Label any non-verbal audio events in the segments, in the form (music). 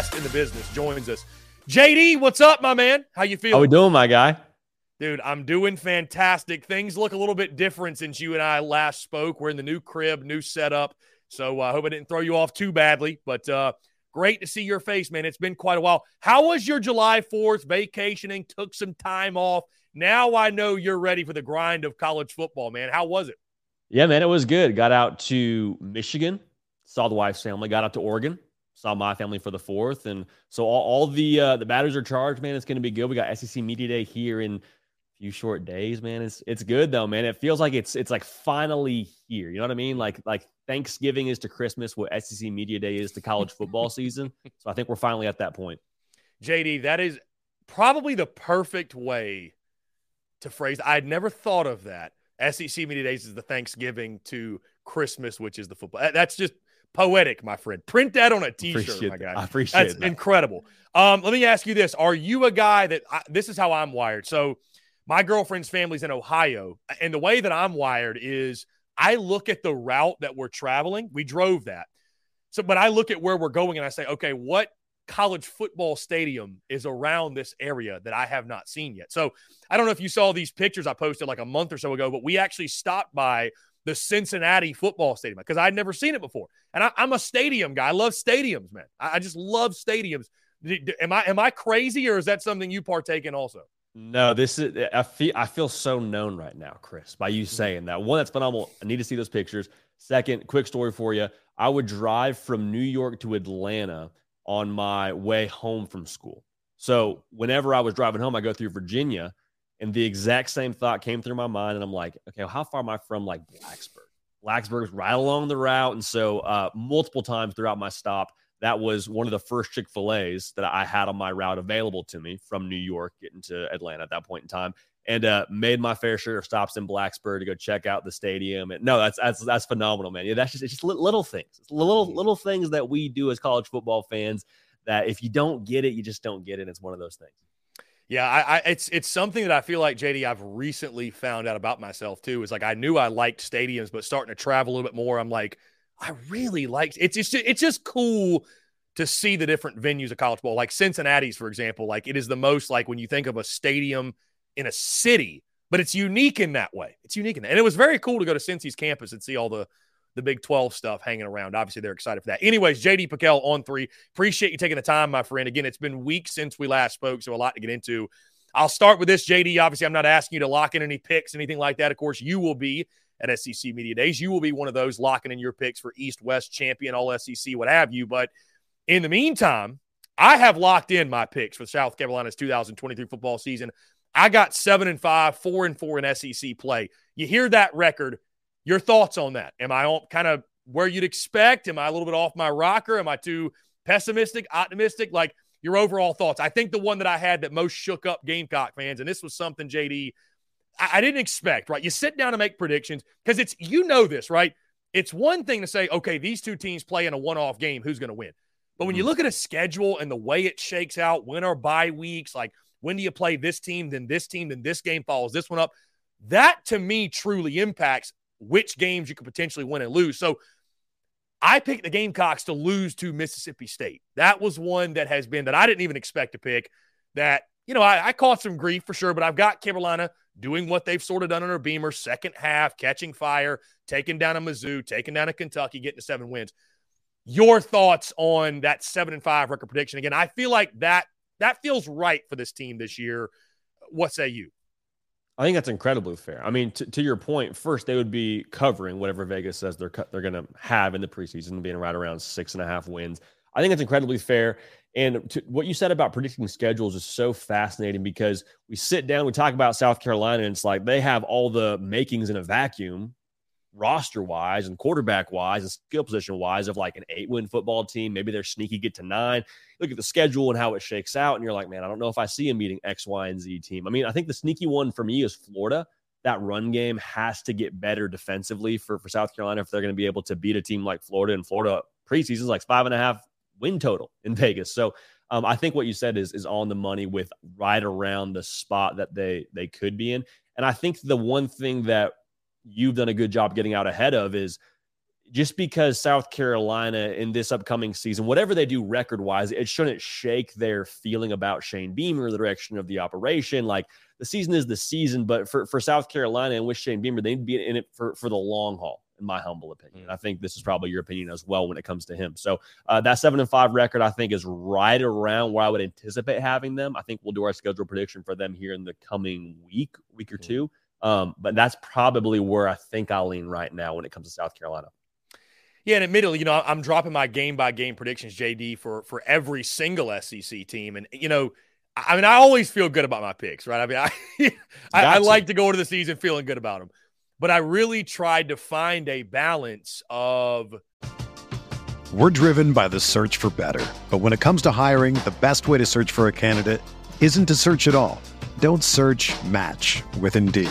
Best in the business, joins us. JD, what's up, my man? How you feeling? How we doing, my guy? Dude, I'm doing fantastic. Things look a little bit different since you and I last spoke. We're in the new crib, new setup. So uh, I hope I didn't throw you off too badly, but uh, great to see your face, man. It's been quite a while. How was your July 4th vacationing? Took some time off. Now I know you're ready for the grind of college football, man. How was it? Yeah, man, it was good. Got out to Michigan, saw the wife's family. Got out to Oregon, saw my family for the fourth, and so all, all the uh, the batters are charged, man. It's going to be good. We got SEC Media Day here in a few short days, man. It's it's good though, man. It feels like it's it's like finally here. You know what I mean? Like like Thanksgiving is to Christmas what SEC Media Day is to college football (laughs) season. So I think we're finally at that point. JD, that is probably the perfect way to phrase. I had never thought of that. SEC Media Days is the Thanksgiving to Christmas, which is the football. That's just poetic, my friend. Print that on a T-shirt, Appreciate my that. guy. I appreciate That's that. incredible. Um, let me ask you this: Are you a guy that I, this is how I'm wired? So, my girlfriend's family's in Ohio, and the way that I'm wired is I look at the route that we're traveling. We drove that, so but I look at where we're going and I say, okay, what college football stadium is around this area that I have not seen yet. So I don't know if you saw these pictures I posted like a month or so ago, but we actually stopped by the Cincinnati football stadium because I'd never seen it before. And I, am a stadium guy. I love stadiums, man. I, I just love stadiums. Am I am I crazy or is that something you partake in also? No, this is I feel I feel so known right now, Chris, by you saying that. One, that's phenomenal. I need to see those pictures. Second, quick story for you. I would drive from New York to Atlanta on my way home from school. So whenever I was driving home, I go through Virginia, and the exact same thought came through my mind, and I'm like, okay, well, how far am I from like Blacksburg? Blacksburg's right along the route, and so uh, multiple times throughout my stop, that was one of the first Chick fil A's that I had on my route available to me from New York, getting to Atlanta at that point in time. And uh, made my fair share of stops in Blacksburg to go check out the stadium. And no, that's that's that's phenomenal, man. Yeah, that's just it's just little things, it's little little things that we do as college football fans. That if you don't get it, you just don't get it. It's one of those things. Yeah, I, I, it's it's something that I feel like JD I've recently found out about myself too. Is like I knew I liked stadiums, but starting to travel a little bit more, I'm like, I really like it's it's just, it's just cool to see the different venues of college ball. Like Cincinnati's, for example, like it is the most like when you think of a stadium in a city, but it's unique in that way. It's unique in that. And it was very cool to go to Cincy's campus and see all the the Big 12 stuff hanging around. Obviously, they're excited for that. Anyways, JD PicKell on three. Appreciate you taking the time, my friend. Again, it's been weeks since we last spoke, so a lot to get into. I'll start with this, JD. Obviously, I'm not asking you to lock in any picks, anything like that. Of course, you will be at SEC Media Days. You will be one of those locking in your picks for East, West, champion, all SEC, what have you. But in the meantime, I have locked in my picks for South Carolina's 2023 football season. I got seven and five, four and four in SEC play. You hear that record. Your thoughts on that? Am I on kind of where you'd expect? Am I a little bit off my rocker? Am I too pessimistic, optimistic? Like your overall thoughts. I think the one that I had that most shook up Gamecock fans, and this was something, JD, I, I didn't expect, right? You sit down and make predictions because it's, you know, this, right? It's one thing to say, okay, these two teams play in a one off game. Who's going to win? But when you mm-hmm. look at a schedule and the way it shakes out, when are bye weeks? Like when do you play this team, then this team, then this game follows this one up? That to me truly impacts which games you could potentially win and lose. So I picked the Gamecocks to lose to Mississippi State. That was one that has been that I didn't even expect to pick. That, you know, I, I caught some grief for sure, but I've got Carolina doing what they've sort of done under Beamer, second half, catching fire, taking down a Mizzou, taking down a Kentucky, getting to seven wins your thoughts on that seven and five record prediction again i feel like that that feels right for this team this year what say you i think that's incredibly fair. I mean t- to your point first they would be covering whatever vegas says they're they're going to have in the preseason being right around six and a half wins. I think that's incredibly fair. And to, what you said about predicting schedules is so fascinating because we sit down we talk about south carolina and it's like they have all the makings in a vacuum roster wise and quarterback wise and skill position wise of like an eight win football team. Maybe they're sneaky, get to nine. Look at the schedule and how it shakes out. And you're like, man, I don't know if I see a meeting X, Y, and Z team. I mean, I think the sneaky one for me is Florida. That run game has to get better defensively for, for South Carolina if they're going to be able to beat a team like Florida. And Florida preseason is like five and a half win total in Vegas. So um, I think what you said is is on the money with right around the spot that they they could be in. And I think the one thing that you've done a good job getting out ahead of is just because South Carolina in this upcoming season, whatever they do record wise, it shouldn't shake their feeling about Shane Beamer, the direction of the operation. Like the season is the season, but for, for South Carolina and with Shane Beamer, they need to be in it for, for the long haul, in my humble opinion. Mm. I think this is probably your opinion as well when it comes to him. So uh, that seven and five record, I think, is right around where I would anticipate having them. I think we'll do our schedule prediction for them here in the coming week, week or mm. two. Um, but that's probably where I think I'll lean right now when it comes to South Carolina. Yeah, and admittedly, you know, I'm dropping my game by game predictions, JD, for for every single SEC team, and you know, I mean, I always feel good about my picks, right? I mean, (laughs) I I, I like to go into the season feeling good about them, but I really tried to find a balance of. We're driven by the search for better, but when it comes to hiring, the best way to search for a candidate isn't to search at all. Don't search. Match with Indeed.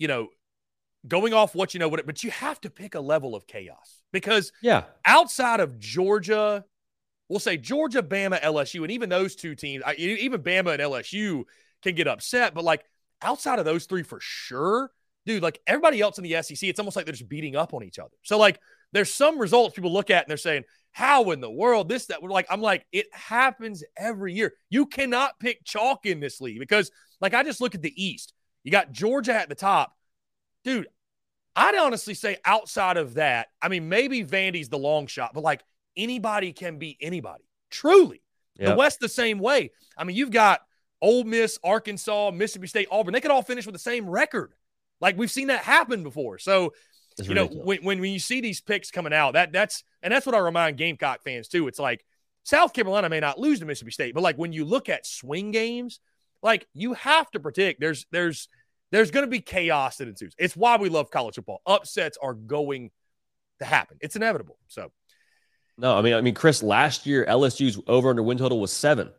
You know, going off what you know, what, but you have to pick a level of chaos because yeah, outside of Georgia, we'll say Georgia, Bama, LSU, and even those two teams, even Bama and LSU can get upset. But like outside of those three, for sure, dude, like everybody else in the SEC, it's almost like they're just beating up on each other. So like there's some results people look at and they're saying, how in the world this that we're like i'm like it happens every year you cannot pick chalk in this league because like i just look at the east you got georgia at the top dude i'd honestly say outside of that i mean maybe vandy's the long shot but like anybody can be anybody truly yep. the west the same way i mean you've got Ole Miss, Arkansas, Mississippi State, Auburn. They could all finish with the same record. Like we've seen that happen before. So it's you ridiculous. know, when, when, when you see these picks coming out, that that's and that's what I remind Gamecock fans too. It's like South Carolina may not lose to Mississippi State, but like when you look at swing games, like you have to predict there's there's there's going to be chaos that ensues. It's why we love college football. Upsets are going to happen. It's inevitable. So no, I mean, I mean, Chris, last year LSU's over under win total was seven.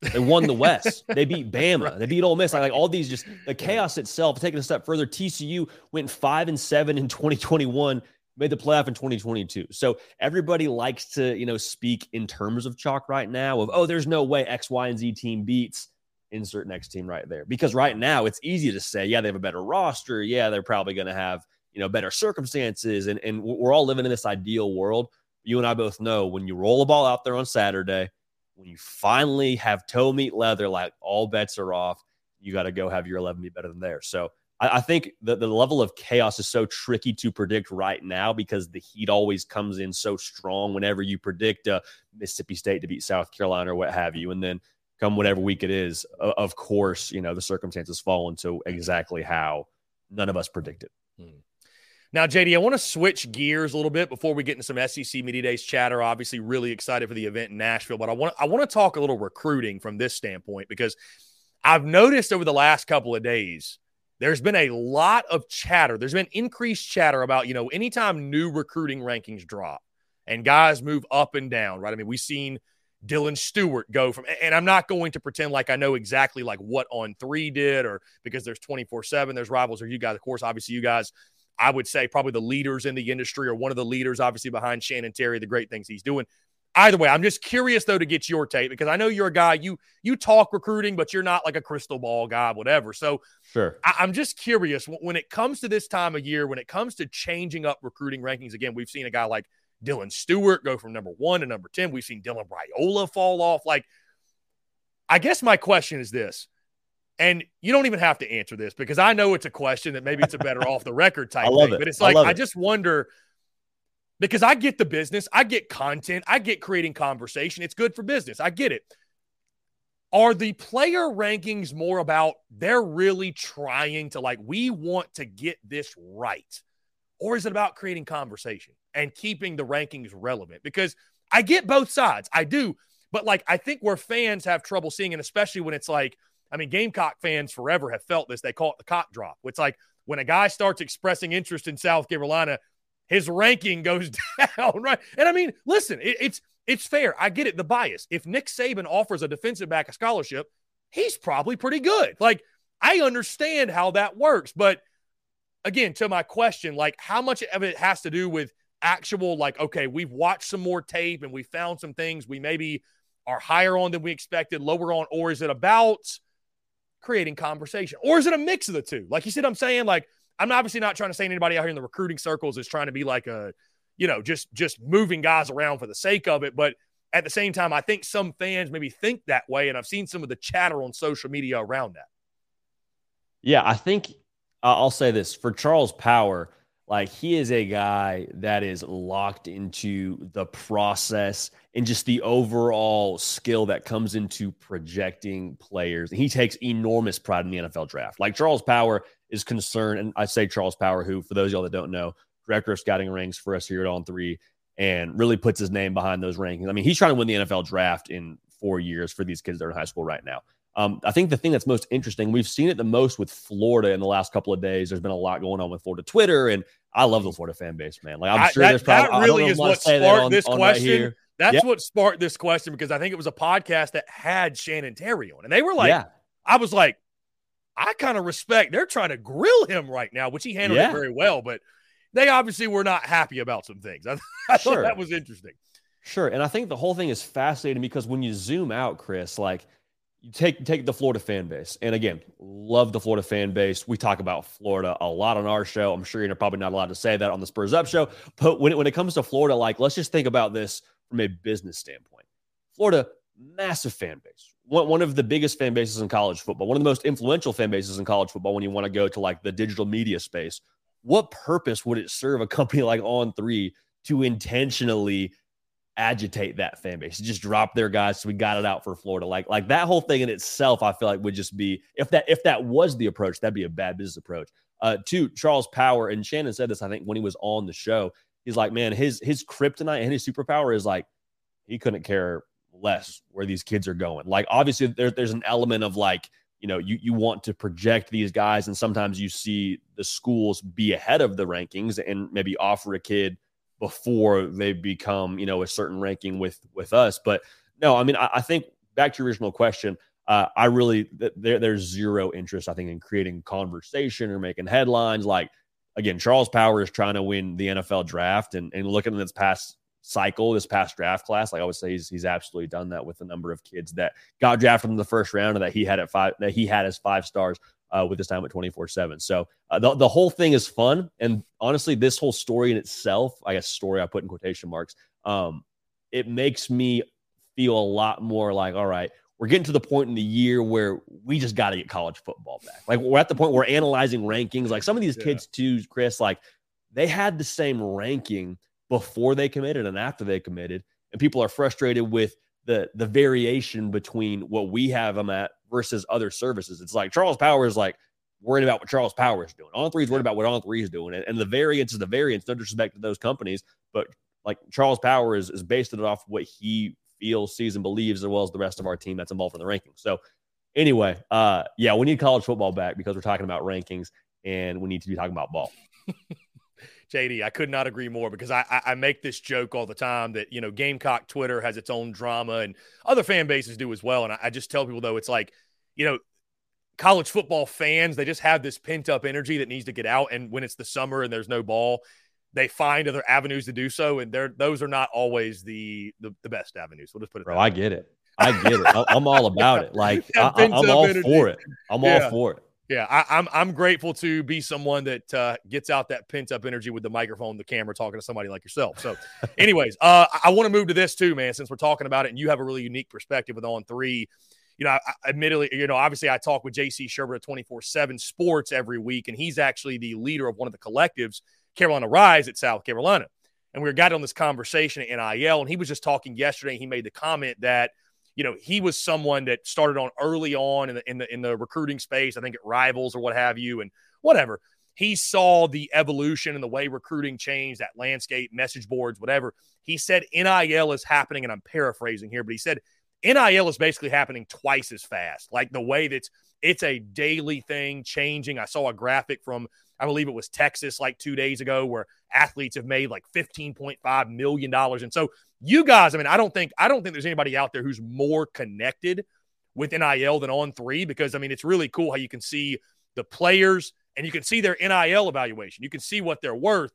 They won the West. (laughs) they beat Bama. Right. They beat Ole Miss. Like, like all these, just the chaos itself. Taking a step further, TCU went five and seven in 2021, made the playoff in 2022. So everybody likes to, you know, speak in terms of chalk right now. Of oh, there's no way X, Y, and Z team beats insert next team right there. Because right now it's easy to say, yeah, they have a better roster. Yeah, they're probably going to have you know better circumstances, and and we're all living in this ideal world. You and I both know when you roll a ball out there on Saturday when you finally have toe meet leather, like all bets are off, you got to go have your 11 be better than theirs. So I, I think the, the level of chaos is so tricky to predict right now because the heat always comes in so strong whenever you predict uh, Mississippi State to beat South Carolina or what have you. And then come whatever week it is, of course, you know, the circumstances fall into exactly how none of us predicted. Hmm. Now, JD, I want to switch gears a little bit before we get into some SEC Media Days chatter. Obviously, really excited for the event in Nashville, but I want I want to talk a little recruiting from this standpoint because I've noticed over the last couple of days there's been a lot of chatter. There's been increased chatter about you know anytime new recruiting rankings drop and guys move up and down, right? I mean, we've seen Dylan Stewart go from, and I'm not going to pretend like I know exactly like what on three did or because there's 24 seven, there's rivals or you guys, of course, obviously you guys I would say probably the leaders in the industry or one of the leaders, obviously, behind Shannon Terry, the great things he's doing. Either way, I'm just curious though to get your take because I know you're a guy you you talk recruiting, but you're not like a crystal ball guy, whatever. So sure, I, I'm just curious when it comes to this time of year, when it comes to changing up recruiting rankings. Again, we've seen a guy like Dylan Stewart go from number one to number ten. We've seen Dylan Raiola fall off. Like, I guess my question is this: and you don't even have to answer this because I know it's a question that maybe it's a better (laughs) off the record type thing. It. But it's like I, I just wonder because I get the business, I get content, I get creating conversation. It's good for business. I get it. Are the player rankings more about they're really trying to like we want to get this right? Or is it about creating conversation and keeping the rankings relevant? Because I get both sides. I do. But like I think where fans have trouble seeing, and especially when it's like – I mean, Gamecock fans forever have felt this. They call it the cock drop. It's like when a guy starts expressing interest in South Carolina, his ranking goes (laughs) down, right? And I mean, listen, it, it's it's fair. I get it. The bias. If Nick Saban offers a defensive back a scholarship, he's probably pretty good. Like I understand how that works, but again, to my question, like how much of it has to do with actual, like, okay, we've watched some more tape and we found some things we maybe are higher on than we expected, lower on, or is it about creating conversation? Or is it a mix of the two? Like you said, I'm saying, like, I'm obviously not trying to say anybody out here in the recruiting circles is trying to be like a, you know, just just moving guys around for the sake of it. But at the same time, I think some fans maybe think that way. And I've seen some of the chatter on social media around that. Yeah, I think I'll say this for Charles Power, like he is a guy that is locked into the process and just the overall skill that comes into projecting players. He takes enormous pride in the NFL draft. Like Charles Power is concerned, and I say Charles Power, who, for those of y'all that don't know, director of scouting ranks for us here at On Three, and really puts his name behind those rankings. I mean, he's trying to win the NFL draft in four years for these kids that are in high school right now. Um, I think the thing that's most interesting, we've seen it the most with Florida in the last couple of days. There's been a lot going on with Florida Twitter, and I love the Florida fan base, man. Like I'm sure I, there's probably that really is what sparked on, this on question. Right that's yep. what sparked this question because I think it was a podcast that had Shannon Terry on, and they were like, yeah. I was like, I kind of respect. They're trying to grill him right now, which he handled yeah. it very well, but they obviously were not happy about some things. (laughs) I, I sure. thought that was interesting. Sure, and I think the whole thing is fascinating because when you zoom out, Chris, like you take take the Florida fan base, and again, love the Florida fan base. We talk about Florida a lot on our show. I'm sure you're probably not allowed to say that on the Spurs Up show, but when it, when it comes to Florida, like let's just think about this from a business standpoint. Florida, massive fan base, one one of the biggest fan bases in college football, one of the most influential fan bases in college football. When you want to go to like the digital media space, what purpose would it serve a company (laughs) like On Three to intentionally agitate that fan base. Just drop their guys. So we got it out for Florida. Like like that whole thing in itself, I feel like would just be if that if that was the approach, that'd be a bad business approach. Uh, two, Charles Power and Shannon said this. I think when he was on the show, he's like, man, his his kryptonite and his superpower is like he couldn't care less where these kids are going. Like obviously there, there's an element of like you know you you want to project these guys, and sometimes you see the schools be ahead of the rankings and maybe offer a kid before they become you know a certain ranking with with us. But no i mean i, I think back to your original question uh, i really there, there's zero interest i think in creating conversation or making headlines. Like again charles power is trying to win the nfl draft and, and looking at this past cycle this past draft class like i would say he's, he's absolutely done that with a number of kids that got drafted in the first round and that he had at five that he had as five stars uh, with this time at 24 7. So uh, the, the whole thing is fun. And honestly, this whole story in itself, I guess story I put in quotation marks, um, it makes me feel a lot more like, all right, we're getting to the point in the year where we just got to get college football back. Like we're at the point where we're analyzing rankings. Like some of these yeah. kids too, Chris, like they had the same ranking before they committed and after they committed. And people are frustrated with the the variation between what we have them at versus other services. It's like Charles Power is like worried about what Charles Power is doing. On three is worried about what on three is doing. And, and the variance is the variance, no disrespect to those companies, but like Charles Power is, is based it off what he feels, sees, and believes, as well as the rest of our team that's involved in the rankings. So anyway, uh yeah, we need college football back because we're talking about rankings and we need to be talking about ball. (laughs) JD, I could not agree more because I, I, I make this joke all the time that you know Gamecock Twitter has its own drama and other fan bases do as well. And I, I just tell people though it's like you know college football fans they just have this pent up energy that needs to get out. And when it's the summer and there's no ball, they find other avenues to do so, and they're those are not always the the, the best avenues. We'll just put it. Bro, I get it. I get it. I'm all about it. Like (laughs) I, am all energy. for it. I'm yeah. all for it. Yeah, I, am I'm, I'm grateful to be someone that uh, gets out that pent up energy with the microphone, the camera, talking to somebody like yourself. So, (laughs) anyways, uh, I want to move to this too, man. Since we're talking about it, and you have a really unique perspective with On Three. You know, I, admittedly, you know, obviously, I talk with JC Shurburtt at 24 7 Sports every week, and he's actually the leader of one of the collectives, Carolina Rise at South Carolina. And we got on this conversation at NIL, and he was just talking yesterday. He made the comment that you know, he was someone that started on early on in the in the in the recruiting space. I think at Rivals or what have you, and whatever. He saw the evolution and the way recruiting changed, that landscape, message boards, whatever. He said NIL is happening, and I'm paraphrasing here, but he said NIL is basically happening twice as fast. Like the way that it's a daily thing changing. I saw a graphic from I believe it was Texas like two days ago where athletes have made like $15.5 million. And so you guys, I mean, I don't think I don't think there's anybody out there who's more connected with NIL than on three because I mean it's really cool how you can see the players and you can see their NIL evaluation. You can see what they're worth.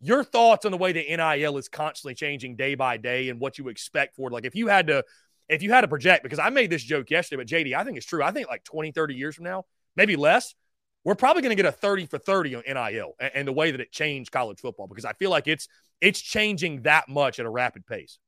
Your thoughts on the way the NIL is constantly changing day by day and what you expect for it. Like if you had to if you had to project, because I made this joke yesterday, but JD, I think it's true. I think like 20, 30 years from now, maybe less, we're probably going to get a 30 for 30 on NIL and, and the way that it changed college football because I feel like it's it's changing that much at a rapid pace.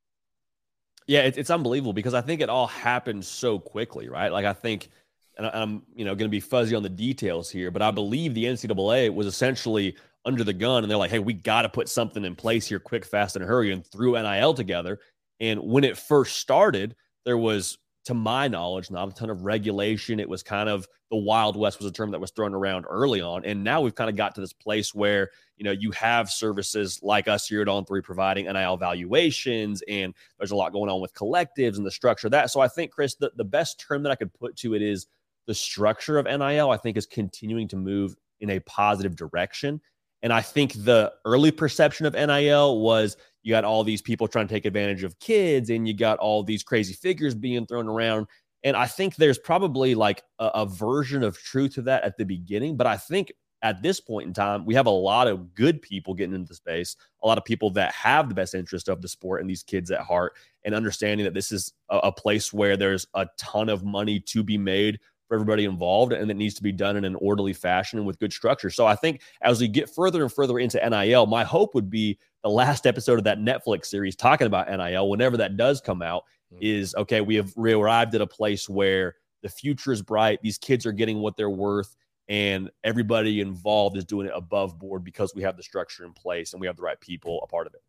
Yeah, it's, it's unbelievable because I think it all happened so quickly, right? Like I think and I'm you know going to be fuzzy on the details here, but I believe the NCAA was essentially under the gun, and they're like, "Hey, we got to put something in place here, quick, fast, and hurry," and threw NIL together. And when it first started, there was to my knowledge, not a ton of regulation. It was kind of the Wild West was a term that was thrown around early on. And now we've kind of got to this place where, you know, you have services like us here at On Three providing NIL valuations, and there's a lot going on with collectives and the structure of that. So I think, Chris, the, the best term that I could put to it is the structure of NIL, I think, is continuing to move in a positive direction. And I think the early perception of NIL was you got all these people trying to take advantage of kids and you got all these crazy figures being thrown around. And I think there's probably like a, a version of truth to that at the beginning. But I think at this point in time, we have a lot of good people getting into the space, a lot of people that have the best interest of the sport and these kids at heart, and understanding that this is a, a place where there's a ton of money to be made for everybody involved and it needs to be done in an orderly fashion and with good structure. So I think as we get further and further into NIL, my hope would be the last episode of that Netflix series talking about NIL, whenever that does come out, mm-hmm. is okay, we have arrived at a place where the future is bright. These kids are getting what they're worth, and everybody involved is doing it above board because we have the structure in place and we have the right people a part of it.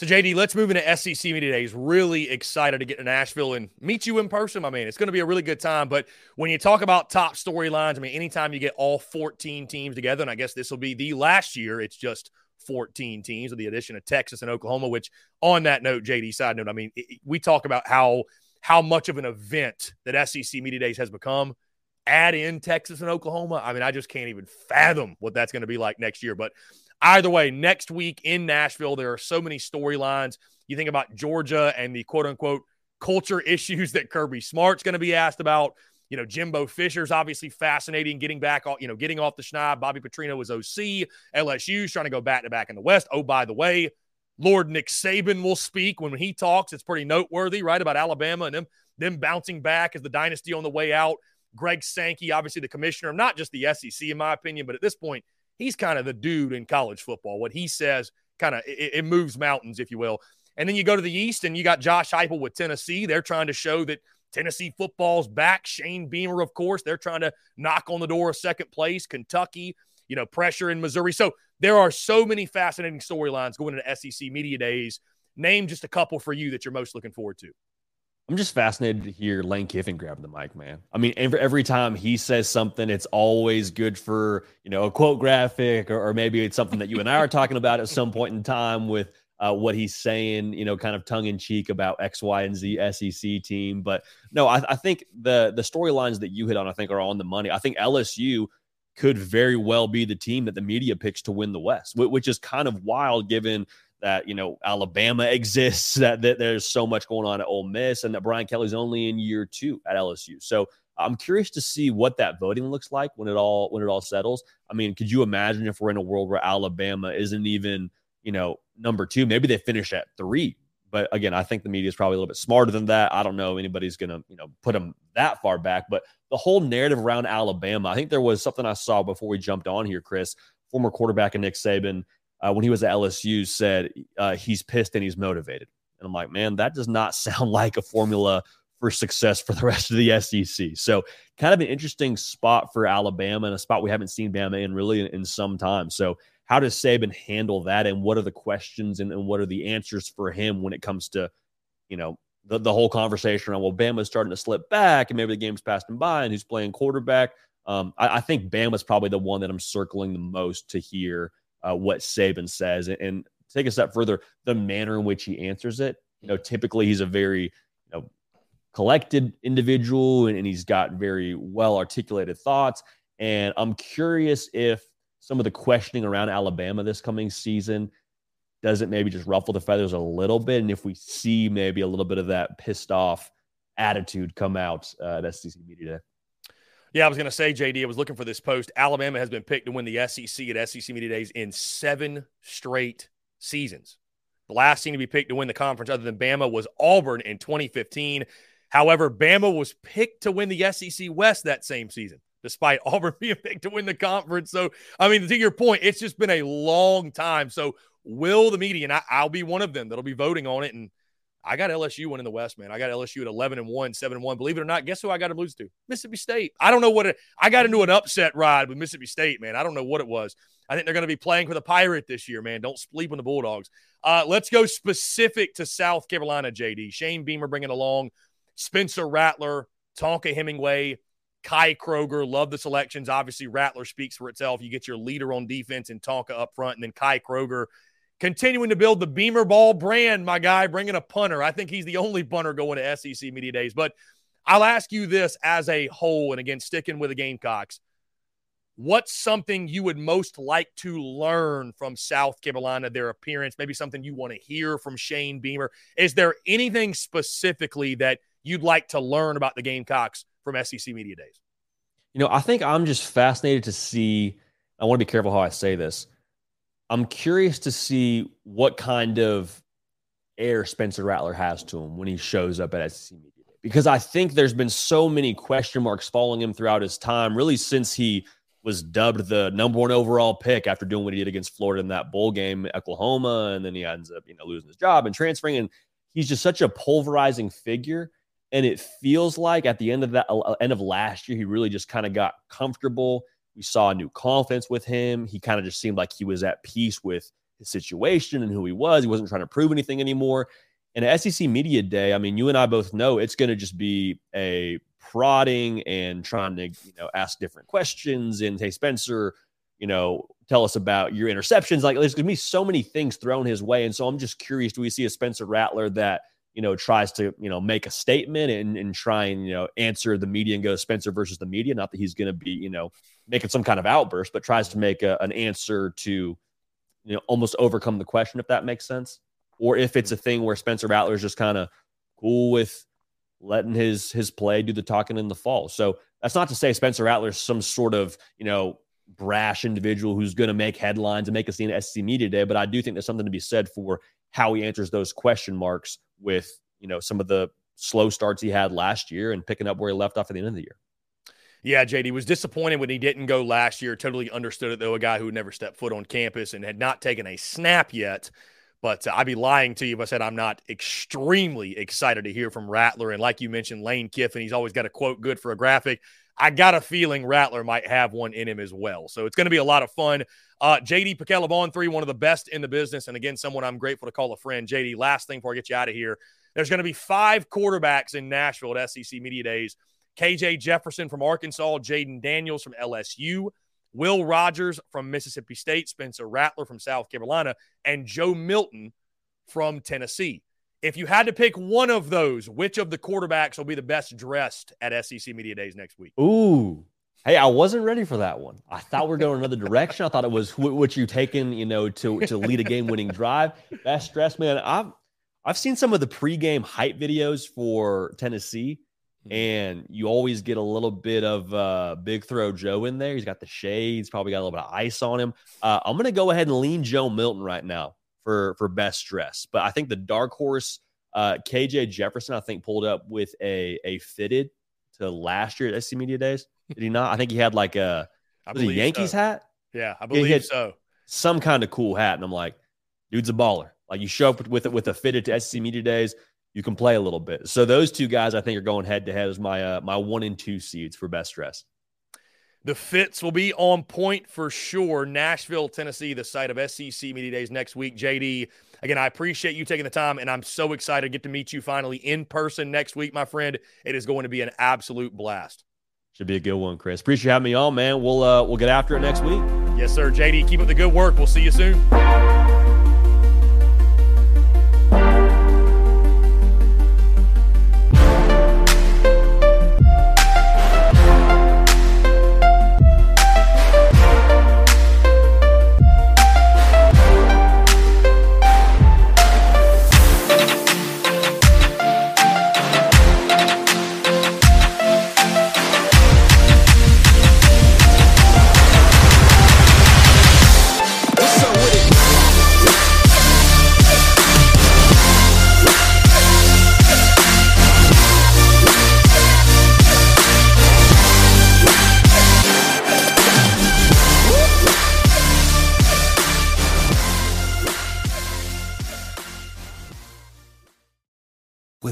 So, JD, let's move into SEC Media Days. Really excited to get to Nashville and meet you in person, my man. It's going to be a really good time. But when you talk about top storylines, I mean, anytime you get all 14 teams together, and I guess this will be the last year, it's just 14 teams with the addition of Texas and Oklahoma, which on that note, JD, side note, I mean, it, we talk about how how much of an event that SEC Media Days has become. Add in Texas and Oklahoma. I mean, I just can't even fathom what that's going to be like next year. But Either way, next week in Nashville, there are so many storylines. You think about Georgia and the quote unquote culture (laughs) issues that Kirby Smart's going to be asked about. You know, Jimbo Fisher's obviously fascinating, getting back, you know, getting off the schneid. Bobby Petrino was OC. LSU's trying to go back to back in the West. Oh, by the way, Lord Nick Saban will speak when he talks. It's pretty noteworthy, right? About Alabama and them, them bouncing back as the dynasty on the way out. Greg Sankey, obviously the commissioner, not just the SEC, in my opinion, but at this point, he's kind of the dude in college football. What he says kind of it, it, moves mountains, if you will. And then you go to the East and you got Josh Heupel with Tennessee. They're trying to show that Tennessee football's back. Shane Beamer, of course, they're trying to knock on the door of second place. Kentucky, you know, pressure in Missouri. So there are so many fascinating storylines going into SEC media days. Name just a couple for you that you're most looking forward to. I'm just fascinated to hear Lane Kiffin grab the mic, man. I mean, every, every time he says something, it's always good for, you know, a quote graphic, or, or maybe it's something that you and I are (laughs) talking about at some point in time with uh, what he's saying, you know, kind of tongue in cheek about X, Y, and Z SEC team. But no, I, I think the the storylines that you hit on, I think, are on the money. I think LSU could very well be the team that the media picks to win the West, which is kind of wild given that you know Alabama (laughs) exists, that, that there's so much going on at Ole Miss, and that Brian Kelly's only in year two at LSU. So I'm curious to see what that voting looks like when it all when it all settles. I mean, could you imagine if we're in a world where Alabama isn't even you know number two? Maybe they finish at three. But again, I think the media is probably a little bit smarter than that. I don't know anybody's to, you know, put them that far back. But the whole narrative around Alabama, I think there was something I saw before we jumped on here, Chris, former quarterback and Nick Saban uh, when he was at LSU said uh, he's pissed and he's motivated. And I'm like, man, that does not (laughs) sound like a formula for success for the rest of the SEC. So, kind of an interesting spot for Alabama and a spot we haven't seen Bama in really in, in some time. So, how does Saban handle that? And what are the questions and, and what are the answers for him when it comes to, you know, the, the whole conversation around, well, Bama's starting to slip back and maybe the game's passed him by and who's playing quarterback? Um, I, I think Bama's probably the one that I'm circling the most to hear uh, what Saban says. And, and take a step further, the manner in which he answers it. You know, typically he's a very you know collected individual and, and he's got very well articulated thoughts. And I'm curious if some of the questioning around Alabama this coming season does it maybe just ruffle the feathers a little bit, and if we see maybe a little bit of that pissed off attitude come out uh, at SEC Media Day. Yeah, I was going to say, JD, I was looking for this post. Alabama has been picked to win the SEC at SEC Media Days in seven straight seasons. The last team to be picked to win the conference, other than Bama, was Auburn in 2015. However, Bama was picked to win the SEC West that same season, despite (laughs) Auburn being picked to win the conference. So, I mean, to your point, it's just been a long time. So, will the media, and I, will be one of them that'll be voting on it. And I got LSU winning the West, man. I got LSU at 11 and 1, 7 and 1. Believe it or not, guess who I got to lose to? Mississippi State. I don't know what it, I got into an upset ride with Mississippi State, man. I don't know what it was. I think they're going to be playing for the Pirate this year, man. Don't sleep on the Bulldogs. Uh, let's go specific to South Carolina, JD. Shane Beamer bringing along Spencer Rattler, Tonka Hemingway, Kai Kroeger. Love the selections. Obviously, Rattler speaks for itself. You get your leader on defense and Tonka up front, and then Kai Kroeger continuing to build the Beamer Ball brand, my guy, bringing a punter. I think he's the only punter going to SEC Media Days. But I'll ask you this as a whole, and again, sticking with the Gamecocks. What's something you would most like to learn from South Carolina, their appearance? Maybe something you want to hear from Shane Beamer. Is there anything specifically that you'd like to learn about the Gamecocks from SEC Media Days? You know, I think I'm just fascinated to see. I want to be careful how I say this. I'm curious to see what kind of air Spencer Rattler has to him when he shows up at SEC Media Day. Because I think there's been so many question marks following him throughout his time, really since he was dubbed the number one overall pick after doing what he did against Florida in that bowl game, Oklahoma, and then he ends up, you know, losing his job and transferring. And he's just such a pulverizing figure. And it feels like at the end of that uh, end of last year, he really just kind of got comfortable we saw a new confidence with him. He kind of just seemed like he was at peace with his situation and who he was. He wasn't trying to prove anything anymore. And SEC Media Day, I mean, you and I both know it's going to just be a prodding and trying to, you know, ask different questions and hey, Spencer, you know, tell us about your interceptions. Like there's going to be so many things thrown his way. And so I'm just curious, do we see a Spencer Rattler that you know, tries to, you know, make a statement and, and try and, you know, answer the media and go Spencer versus the media. Not that he's going to be, you know, making some kind of outburst, but tries to make a, an answer to, you know, almost overcome the question, if that makes sense. Or if it's a mm-hmm. thing where Spencer Rattler is just kind of cool with letting his his play do the talking in the fall. So that's not to say Spencer Rattler is some sort of, you know, brash individual who's going to make headlines and make a scene at SEC Media Day. But I do think there's something to be said for how he answers those question marks with you know some of the slow starts he had last year and picking up where he left off at the end of the year. Yeah, JD was disappointed when he didn't go last year. Totally understood it though. A guy who never stepped foot on campus and had not taken a snap yet. But uh, I'd be lying to you if I said I'm not extremely excited to hear from Rattler. And like you mentioned, Lane Kiffin, he's always got a quote good for a graphic. I got a feeling Rattler might have one in him as well. So it's going to be a lot of fun. Uh, JD Pickello on three, one of the best in the business. And again, someone I'm grateful to call a friend. JD, last thing before I get you out of here. There's going to be five quarterbacks in Nashville at SEC Media Days. KJ Jefferson from Arkansas, Jayden Daniels from LSU, Will Rogers from Mississippi State, Spencer Rattler from South Carolina, and Joe Milton from Tennessee. If you had to pick one of those, which of the quarterbacks will be the best dressed at SEC Media Days next week? Ooh. Hey, I wasn't ready for that one. I thought we are going another direction. I thought it was what you taken, you know, to to lead a game-winning drive. Best dressed man. I've I've seen some of the pregame hype videos for Tennessee, hmm. and you always get a little bit of uh, Big Throw Joe in there. He's got the shades, probably got a little bit of ice on him. Uh, I'm going to go ahead and lean Joe Milton right now for for best dress. But I think the dark horse uh, KJ Jefferson, I think pulled up with a a fitted to last year at SC Media Days. (laughs) Did he not? I think he had like a, a Yankees so. hat. Yeah, I believe so. Some kind of cool hat, and I'm like, dude's a baller. Like you show up with it with a fitted to SC Media Days, you can play a little bit. So those two guys, I think, are going head to head as my uh, my one and two seeds for best dress. The fits will be on point for sure. Nashville, Tennessee, the site of SEC Media Days next week. JD, again, I appreciate you taking the time, and I'm so excited to get to meet you finally in person next week, my friend. It is going to be an absolute blast. Should be a good one, Chris. Appreciate having me on, man. We'll uh, we'll get after it next week. Yes, sir. JD, keep up the good work. We'll see you soon.